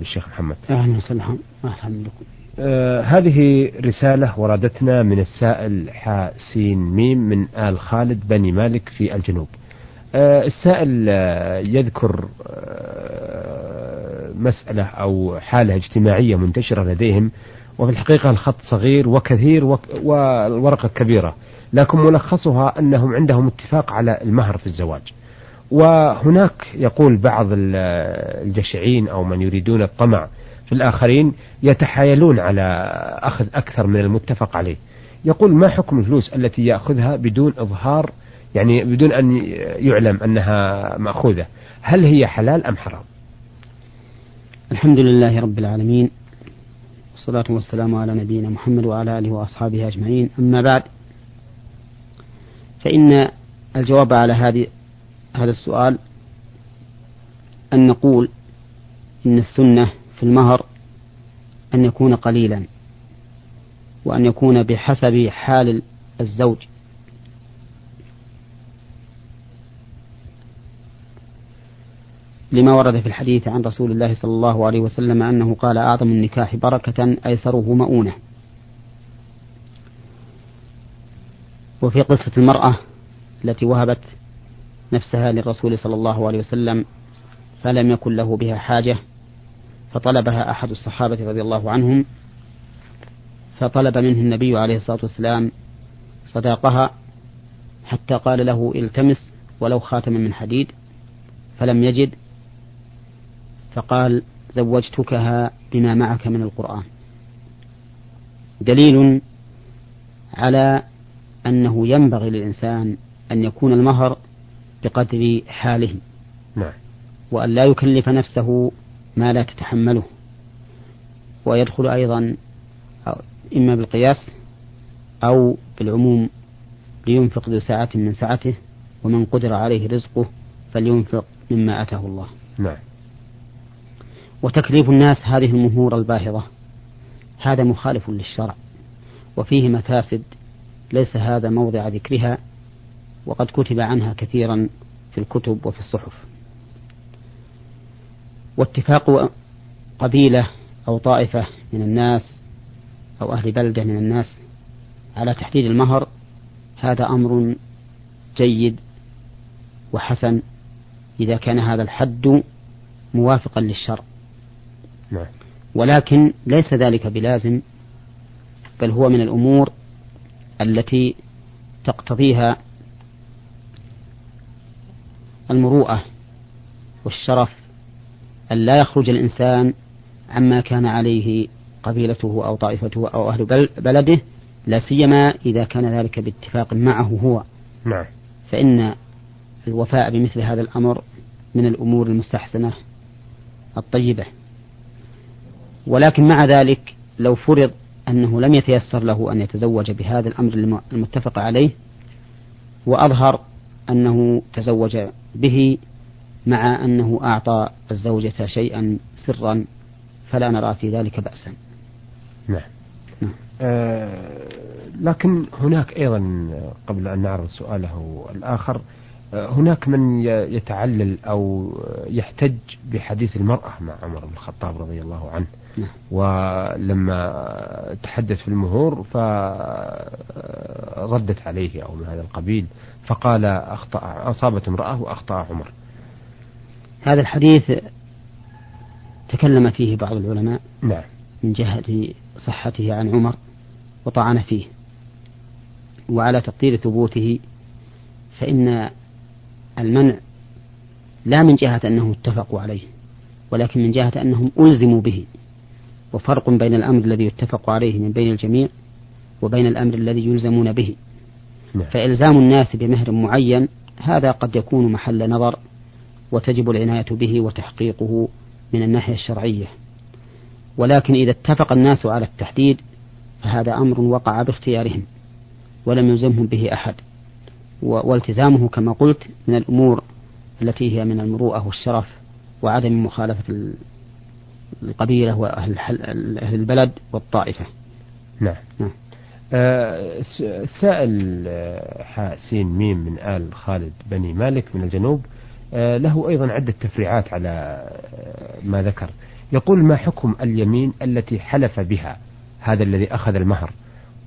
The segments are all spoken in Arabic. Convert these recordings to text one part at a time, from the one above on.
الشيخ محمد. أهلا وسهلا. أهلا بكم. آه هذه رسالة وردتنا من السائل حاسين ميم من آل خالد بني مالك في الجنوب. آه السائل آه يذكر آه مسألة أو حالة اجتماعية منتشرة لديهم وفي الحقيقة الخط صغير وكثير والورقة كبيرة لكن ملخصها أنهم عندهم اتفاق على المهر في الزواج. وهناك يقول بعض الجشعين أو من يريدون الطمع في الآخرين يتحايلون على أخذ أكثر من المتفق عليه. يقول ما حكم الفلوس التي يأخذها بدون إظهار يعني بدون أن يعلم أنها مأخوذة؟ هل هي حلال أم حرام؟ الحمد لله رب العالمين والصلاة والسلام على نبينا محمد وعلى آله وأصحابه أجمعين. أما بعد فإن الجواب على هذه هذا السؤال أن نقول إن السنة في المهر أن يكون قليلا وأن يكون بحسب حال الزوج. لما ورد في الحديث عن رسول الله صلى الله عليه وسلم أنه قال أعظم النكاح بركة أيسره مؤونة. وفي قصة المرأة التي وهبت نفسها للرسول صلى الله عليه وسلم فلم يكن له بها حاجة فطلبها أحد الصحابة رضي الله عنهم فطلب منه النبي عليه الصلاة والسلام صداقها حتى قال له التمس ولو خاتما من حديد فلم يجد فقال زوجتكها بما معك من القرآن. دليل على أنه ينبغي للإنسان أن يكون المهر بقدر حاله. نعم. وأن لا يكلف نفسه ما لا تتحمله. ويدخل أيضا إما بالقياس أو بالعموم لينفق ذو ساعة من سعته ومن قدر عليه رزقه فلينفق مما أتاه الله. نعم. وتكليف الناس هذه المهور الباهظة. هذا مخالف للشرع. وفيه مفاسد ليس هذا موضع ذكرها وقد كتب عنها كثيرا في الكتب وفي الصحف واتفاق قبيلة أو طائفة من الناس أو أهل بلدة من الناس على تحديد المهر هذا أمر جيد وحسن إذا كان هذا الحد موافقا للشرع نعم. ولكن ليس ذلك بلازم بل هو من الأمور التي تقتضيها المروءة والشرف أن لا يخرج الإنسان عما كان عليه قبيلته أو طائفته أو أهل بلده لا سيما إذا كان ذلك باتفاق معه هو. نعم. فإن الوفاء بمثل هذا الأمر من الأمور المستحسنة الطيبة. ولكن مع ذلك لو فرض أنه لم يتيسر له أن يتزوج بهذا الأمر المتفق عليه وأظهر أنه تزوج به مع أنه أعطى الزوجة شيئا سرا فلا نرى في ذلك بأسا نعم, نعم. آه لكن هناك أيضا قبل أن نعرض سؤاله الآخر آه هناك من يتعلل أو يحتج بحديث المرأة مع عمر بن الخطاب رضي الله عنه. ولما تحدث في المهور فردت عليه أو من هذا القبيل فقال أخطأ أصابت امرأة وأخطأ عمر. هذا الحديث تكلم فيه بعض العلماء نعم. من جهة صحته عن عمر وطعن فيه. وعلى تقدير ثبوته فإن المنع لا من جهة أنهم اتفقوا عليه ولكن من جهة أنهم ألزموا به. وفرق بين الأمر الذي يتفق عليه من بين الجميع وبين الأمر الذي يلزمون به. نعم. فإلزام الناس بمهر معين هذا قد يكون محل نظر وتجب العناية به وتحقيقه من الناحية الشرعية. ولكن إذا اتفق الناس على التحديد فهذا أمر وقع باختيارهم ولم يلزمهم به أحد. والتزامه كما قلت من الأمور التي هي من المروءة والشرف وعدم مخالفة القبيلة وأهل أهل البلد والطائفة. نعم, نعم. آه السائل آه، حاسين ميم من آل خالد بني مالك من الجنوب. آه له أيضا عدة تفريعات على آه، ما ذكر. يقول ما حكم اليمين التي حلف بها هذا الذي أخذ المهر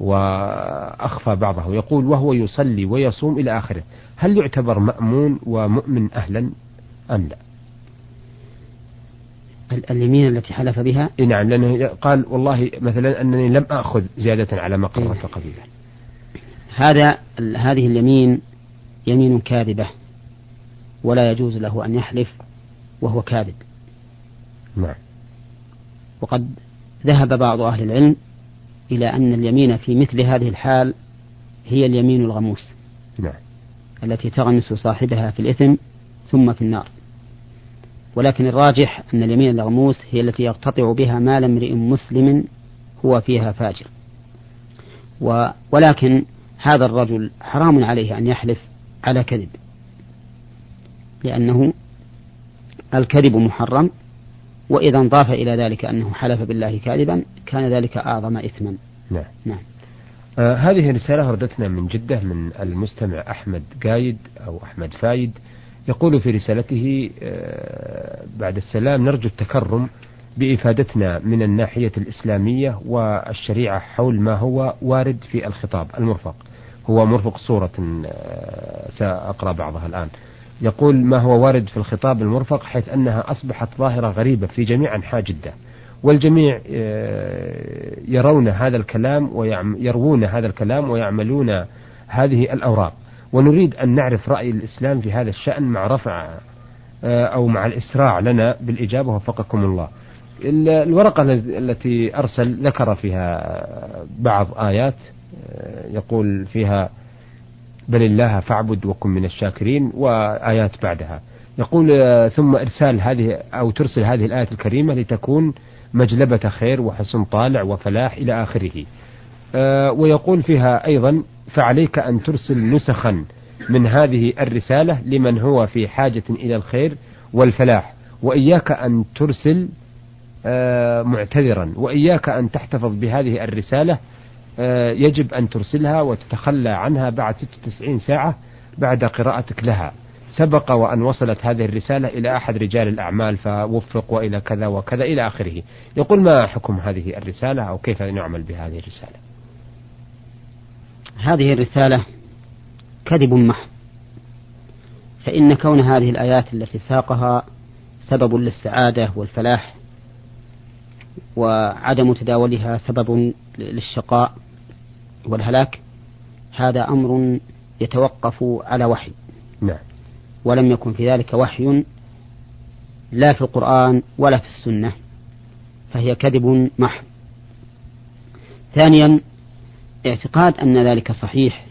وأخفى بعضه؟ يقول وهو يصلي ويصوم إلى آخره. هل يعتبر مأمون ومؤمن أهلا أم لا؟ اليمين التي حلف بها. نعم لأنه قال والله مثلا أنني لم أخذ زيادة على ما قررت قبيلة هذا هذه اليمين يمين كاذبة ولا يجوز له أن يحلف وهو كاذب. نعم. وقد ذهب بعض أهل العلم إلى أن اليمين في مثل هذه الحال هي اليمين الغموس نعم. التي تغمس صاحبها في الإثم ثم في النار. ولكن الراجح أن اليمين الغموس هي التي يقتطع بها مال امرئ مسلم هو فيها فاجر. و ولكن هذا الرجل حرام عليه أن يحلف على كذب لأنه الكذب محرم وإذا انضاف إلى ذلك أنه حلف بالله كاذبا كان ذلك أعظم إثما. نعم. نعم. آه هذه رسالة وردتنا من جدة من المستمع أحمد قايد أو أحمد فايد. يقول في رسالته آه بعد السلام نرجو التكرم بإفادتنا من الناحية الإسلامية والشريعة حول ما هو وارد في الخطاب المرفق. هو مرفق صورة آه سأقرأ بعضها الآن. يقول ما هو وارد في الخطاب المرفق حيث أنها أصبحت ظاهرة غريبة في جميع أنحاء جدة والجميع آه، يرون هذا الكلام ويروون هذا الكلام ويعملون هذه الأوراق. ونريد أن نعرف رأي الإسلام في هذا الشأن مع رفع آه، أو مع الإسراع لنا بالإجابة وفقكم الله. الورقة التي أرسل ذكر فيها بعض آيات آه، يقول فيها بل الله فاعبد وكن من الشاكرين وآيات بعدها. يقول ثم إرسال هذه أو ترسل هذه الآية الكريمة لتكون مجلبة خير وحسن طالع وفلاح إلى آخره. آه، ويقول فيها أيضا فعليك أن ترسل نسخا من هذه الرسالة لمن هو في حاجة إلى الخير والفلاح وإياك أن ترسل آه، معتذرا وإياك أن تحتفظ بهذه الرسالة آه، يجب أن ترسلها وتتخلى عنها بعد 96 ساعة بعد قراءتك لها. سبق وأن وصلت هذه الرسالة إلى أحد رجال الأعمال فوفق وإلى كذا وكذا إلى آخره. يقول ما حكم هذه الرسالة أو كيف نعمل بهذه الرسالة؟ هذه الرسالة كذب محض فإن كون هذه الآيات التي ساقها سبب للسعادة والفلاح وعدم تداولها سبب للشقاء والهلاك هذا أمر يتوقف على وحي. نعم. ولم يكن في ذلك وحي لا في القرآن ولا في السنة فهي كذب محض ثانيا اعتقاد أن ذلك صحيح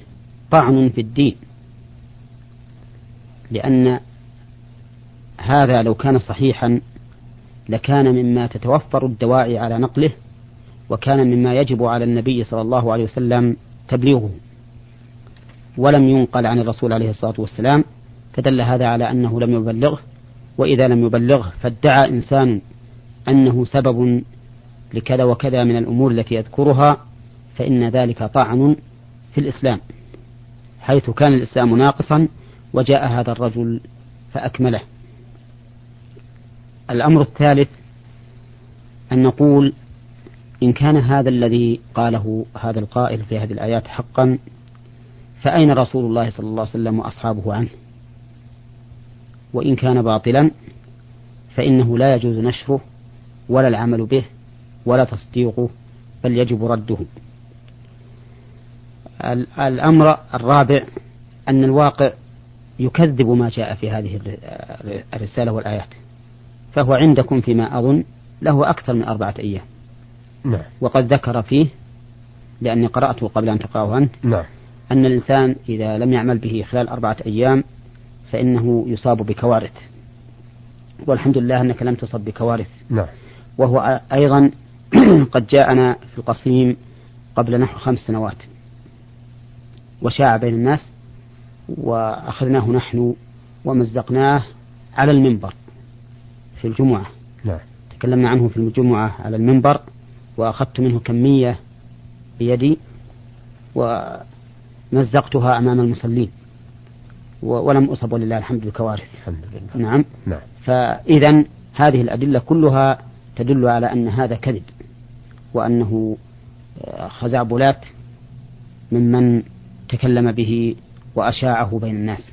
طعن في الدين. لأن هذا لو كان صحيحا لكان مما تتوفر الدواعي على نقله وكان مما يجب على النبي صلى الله عليه وسلم تبليغه. ولم ينقل عن الرسول عليه الصلاة والسلام فدل هذا على أنه لم يبلغه. وإذا لم يبلغه فادعى إنسان أنه سبب لكذا وكذا من الأمور التي يذكرها فإن ذلك طعن في الإسلام حيث كان الإسلام ناقصا وجاء هذا الرجل فأكمله. الأمر الثالث أن نقول إن كان هذا الذي قاله هذا القائل في هذه الآيات حقا فأين رسول الله صلى الله عليه وسلم وأصحابه عنه؟ وإن كان باطلا فإنه لا يجوز نشره ولا العمل به ولا تصديقه بل يجب رده. الأمر الرابع أن الواقع يكذب ما جاء في هذه الرسالة والآيات فهو عندكم فيما أظن له أكثر من أربعة أيام نعم. وقد ذكر فيه لأني قرأته قبل أن تقرأه أنت نعم. أن الإنسان إذا لم يعمل به خلال أربعة أيام فإنه يصاب بكوارث والحمد لله أنك لم تصب بكوارث نعم. وهو أيضا قد جاءنا في القصيم قبل نحو خمس سنوات وشاع بين الناس وأخذناه نحن ومزقناه على المنبر في الجمعة. نعم. تكلمنا عنه في الجمعة على المنبر وأخذت منه كمية بيدي ومزقتها أمام المصلين ولم أصب ولله الحمد بكوارث. الحمد لله. نعم. نعم. فإذا هذه الأدلة كلها تدل على أن هذا كذب وأنه خزعبلات ممن تكلم به وأشاعه بين الناس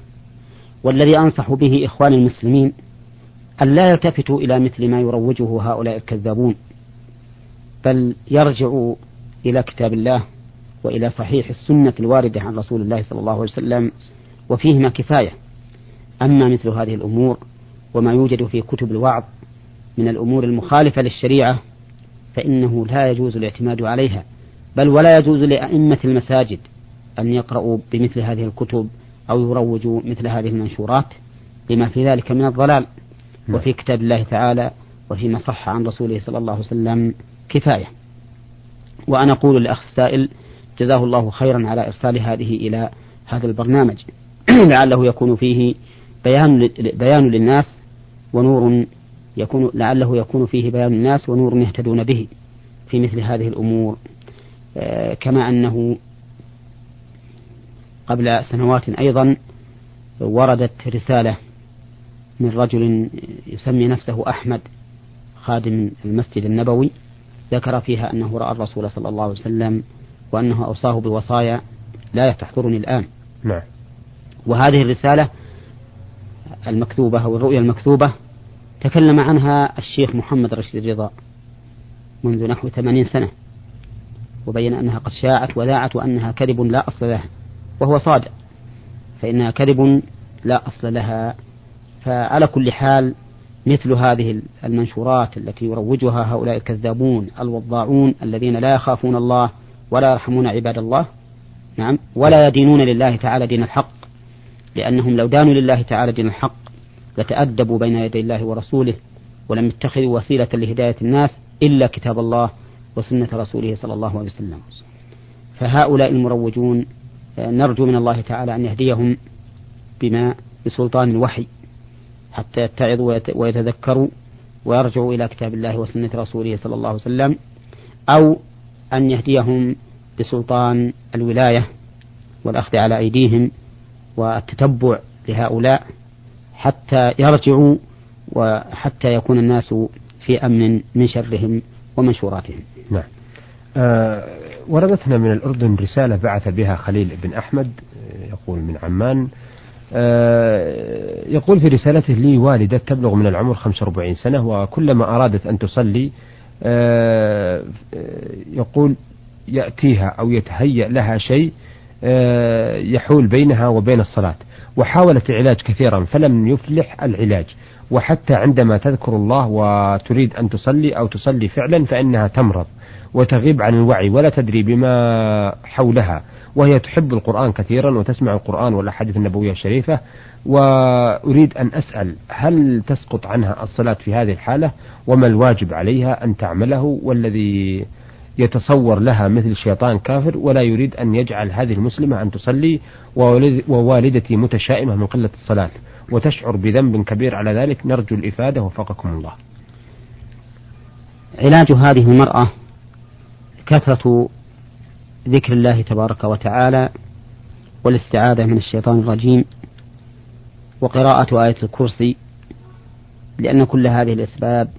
والذي أنصح به إخوان المسلمين أن لا يلتفتوا إلى مثل ما يروجه هؤلاء الكذابون بل يرجعوا إلى كتاب الله وإلى صحيح السنة الواردة عن رسول الله صلى الله عليه وسلم وفيهما كفاية. أما مثل هذه الأمور وما يوجد في كتب الوعظ من الأمور المخالفة للشريعة فإنه لا يجوز الاعتماد عليها بل ولا يجوز لأئمة المساجد أن يقرأوا بمثل هذه الكتب أو يروجوا مثل هذه المنشورات لما في ذلك من الضلال. نعم. وفي كتاب الله تعالى وفيما صح عن رسوله صلى الله عليه وسلم كفاية. وأنا أقول للأخ السائل جزاه الله خيرا على إرسال هذه إلى هذا البرنامج. لعله يكون فيه بيان بيان للناس ونور يكون لعله يكون فيه بيان الناس ونور يهتدون به في مثل هذه الأمور. آه، كما أنه قبل سنوات أيضا وردت رسالة من رجل يسمي نفسه أحمد خادم المسجد النبوي ذكر فيها أنه رأى الرسول صلى الله عليه وسلم وأنه أوصاه بوصايا لا تحضرني الآن. نعم. وهذه الرسالة المكتوبة أو الرؤيا المكتوبة تكلم عنها الشيخ محمد رشيد رضا منذ نحو ثمانين سنة وبين أنها قد شاعت وذاعت وأنها كذب لا أصل لها. وهو صادق. فإنها كذب لا أصل لها. فعلى كل حال مثل هذه المنشورات التي يروجها هؤلاء الكذابون الوضاعون الذين لا يخافون الله ولا يرحمون عباد الله نعم ولا يدينون لله تعالى دين الحق. لأنهم لو دانوا لله تعالى دين الحق لتأدبوا بين يدي الله ورسوله ولم يتخذوا وسيلة لهداية الناس إلا كتاب الله وسنة رسوله صلى الله عليه وسلم. فهؤلاء المروجون نرجو من الله تعالى أن يهديهم بما بسلطان الوحي حتى يتعظوا ويتذكروا ويرجعوا إلى كتاب الله وسنة رسوله صلى الله عليه وسلم أو أن يهديهم بسلطان الولاية والأخذ على أيديهم والتتبع لهؤلاء حتى يرجعوا وحتى يكون الناس في أمن من شرهم ومنشوراتهم. نعم. آه وردتنا من الأردن رسالة بعث بها خليل بن أحمد آه، يقول من عمان آه يقول في رسالته لي والدة تبلغ من العمر 45 سنة وكلما أرادت أن تصلي آه يقول يأتيها أو يتهيأ لها شيء يحول بينها وبين الصلاة. وحاولت العلاج كثيرا فلم يفلح العلاج. وحتى عندما تذكر الله وتريد أن تصلي أو تصلي فعلا فإنها تمرض. وتغيب عن الوعي ولا تدري بما حولها وهي تحب القرآن كثيرا وتسمع القرآن والأحاديث النبوية الشريفة وأريد أن أسأل هل تسقط عنها الصلاة في هذه الحالة؟ وما الواجب عليها أن تعمله؟ والذي يتصور لها مثل شيطان كافر ولا يريد أن يجعل هذه المسلمة أن تصلي ووالدتي متشائمة من قلة الصلاة وتشعر بذنب كبير على ذلك. نرجو الإفادة. وفقكم الله. علاج هذه المرأة كثرة ذكر الله تبارك وتعالى والاستعاذة من الشيطان الرجيم وقراءة آية الكرسي لأن كل هذه الأسباب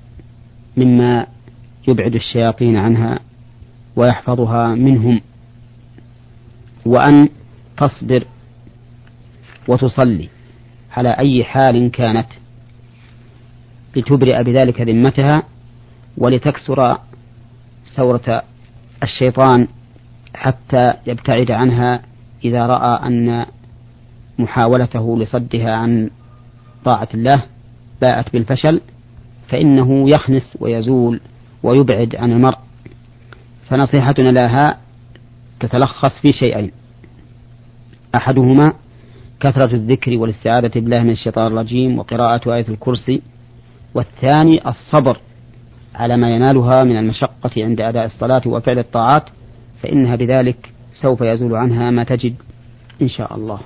مما يبعد الشياطين عنها ويحفظها منهم وأن تصبر وتصلي على أي حال كانت لتبرئ بذلك ذمتها ولتكسر سورة الشيطان حتى يبتعد عنها إذا رأى أن محاولته لصدها عن طاعة الله باءت بالفشل فإنه يخنس ويزول ويبعد عن المرء. فنصيحتنا لها تتلخص في شيئين. أحدهما كثرة الذكر والاستعاذة بالله من الشيطان الرجيم وقراءة آية الكرسي والثاني الصبر على ما ينالها من المشقة عند أداء الصلاة وفعل الطاعات فإنها بذلك سوف يزول عنها ما تجد إن شاء الله.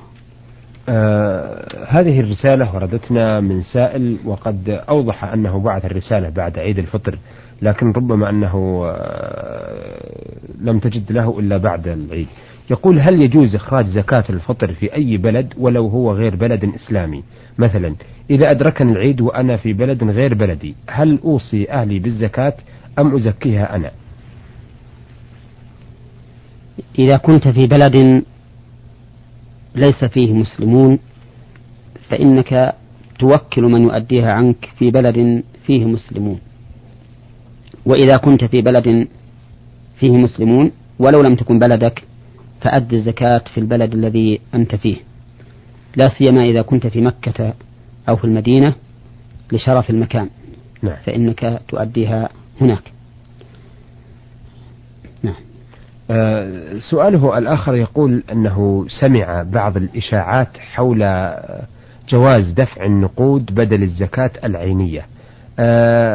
آه هذه الرسالة وردتنا من سائل وقد أوضح أنه بعث الرسالة بعد عيد الفطر لكن ربما أنه آه، لم تجد له إلا بعد العيد. يقول هل يجوز إخراج زكاة الفطر في أي بلد ولو هو غير بلد إسلامي؟ مثلا إذا أدركني العيد وأنا في بلد غير بلدي هل أوصي أهلي بالزكاة أم أزكيها أنا؟ إذا كنت في بلد ليس فيه مسلمون فإنك توكل من يؤديها عنك في بلد فيه مسلمون. وإذا كنت في بلد فيه مسلمون ولو لم تكن بلدك فأد الزكاة في البلد الذي أنت فيه. لا سيما إذا كنت في مكة أو في المدينة لشرف المكان. نعم. فإنك تؤديها هناك. نعم. آه سؤاله الآخر يقول أنه سمع بعض الإشاعات حول جواز دفع النقود بدل الزكاة العينية. آه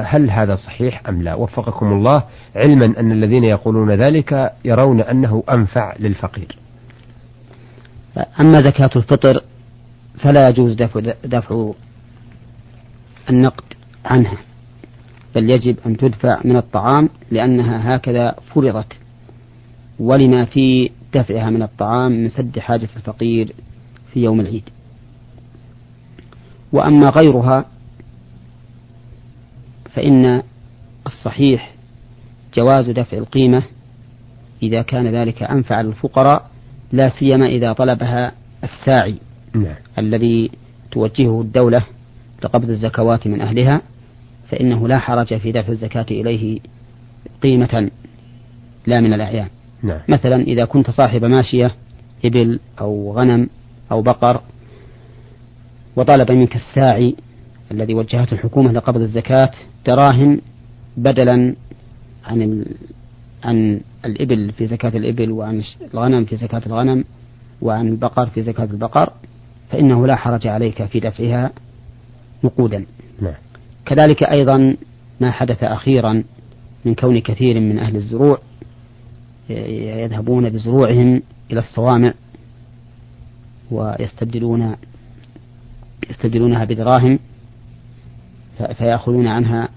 هل هذا صحيح أم لا؟ وفقكم الله علما أن الذين يقولون ذلك يرون أنه أنفع للفقير. أما زكاة الفطر فلا يجوز دفع, دفع النقد عنها بل يجب أن تدفع من الطعام لأنها هكذا فرضت ولما في دفعها من الطعام من سد حاجة الفقير في يوم العيد. وأما غيرها فإن الصحيح جواز دفع القيمة إذا كان ذلك أنفع للفقراء لا سيما إذا طلبها الساعي نعم. الذي توجهه الدولة لقبض الزكوات من أهلها فإنه لا حرج في دفع الزكاة إليه قيمة لا من الأعيان نعم. مثلا إذا كنت صاحب ماشية إبل أو غنم أو بقر وطلب منك الساعي الذي وجهته الحكومة لقبض الزكاة دراهم بدلا عن. عن الإبل في زكاة الإبل وعن الغنم في زكاة الغنم وعن البقر في زكاة البقر فإنه لا حرج عليك في دفعها نقودا نعم. كذلك أيضا ما حدث أخيرا من كون كثير من أهل الزروع يذهبون بزروعهم إلى الصوامع ويستبدلون يستبدلونها بدراهم فيأخذون عنها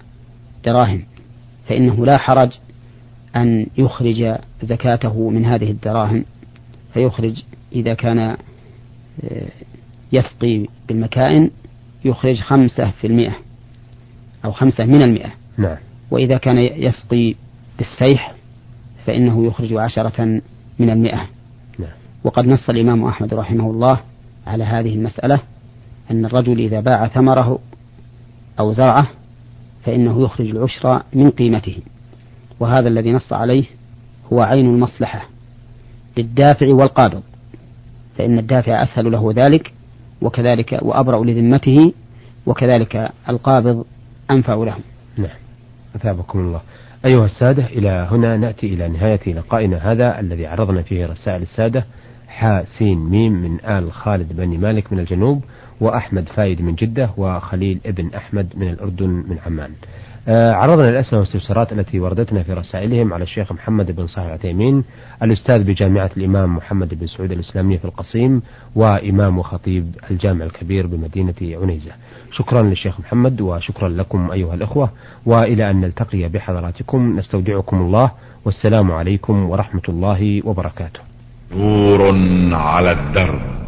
دراهم فإنه لا حرج أن يخرج زكاته من هذه الدراهم فيخرج إذا كان آه، يسقي بالمكائن يخرج خمسة في المئة أو خمسة من المئة نعم. وإذا كان يسقي بالسيح فإنه يخرج عشرة من المئة نعم. وقد نص الإمام أحمد رحمه الله على هذه المسألة أن الرجل إذا باع ثمره أو زرعه فإنه يخرج العشر من قيمته. وهذا الذي نص عليه هو عين المصلحة للدافع والقابض فإن الدافع أسهل له ذلك وكذلك وأبرأ لذمته وكذلك القابض أنفع له نعم. أثابكم الله. أيها السادة إلى هنا نأتي إلى نهاية لقائنا هذا الذي عرضنا فيه رسائل السادة حا سين ميم من آل خالد بني مالك من الجنوب. وأحمد فايد من جدة وخليل ابن أحمد من الأردن من عمان. آه عرضنا الأسئلة والاستفسارات التي وردتنا في رسائلهم على الشيخ محمد بن صالح العثيمين الأستاذ بجامعة الإمام محمد بن سعود الإسلامية في القصيم وإمام وخطيب الجامع الكبير بمدينة عنيزة. شكرا للشيخ محمد وشكرا لكم أيها الأخوة وإلى أن نلتقي بحضراتكم نستودعكم الله والسلام عليكم ورحمة الله وبركاته. نور على الدرب.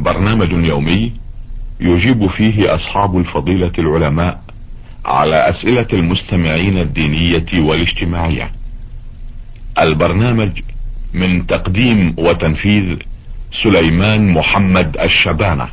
برنامج يومي يجيب فيه أصحاب الفضيلة العلماء على أسئلة المستمعين الدينية والاجتماعية. البرنامج من تقديم وتنفيذ سليمان محمد الشبانة.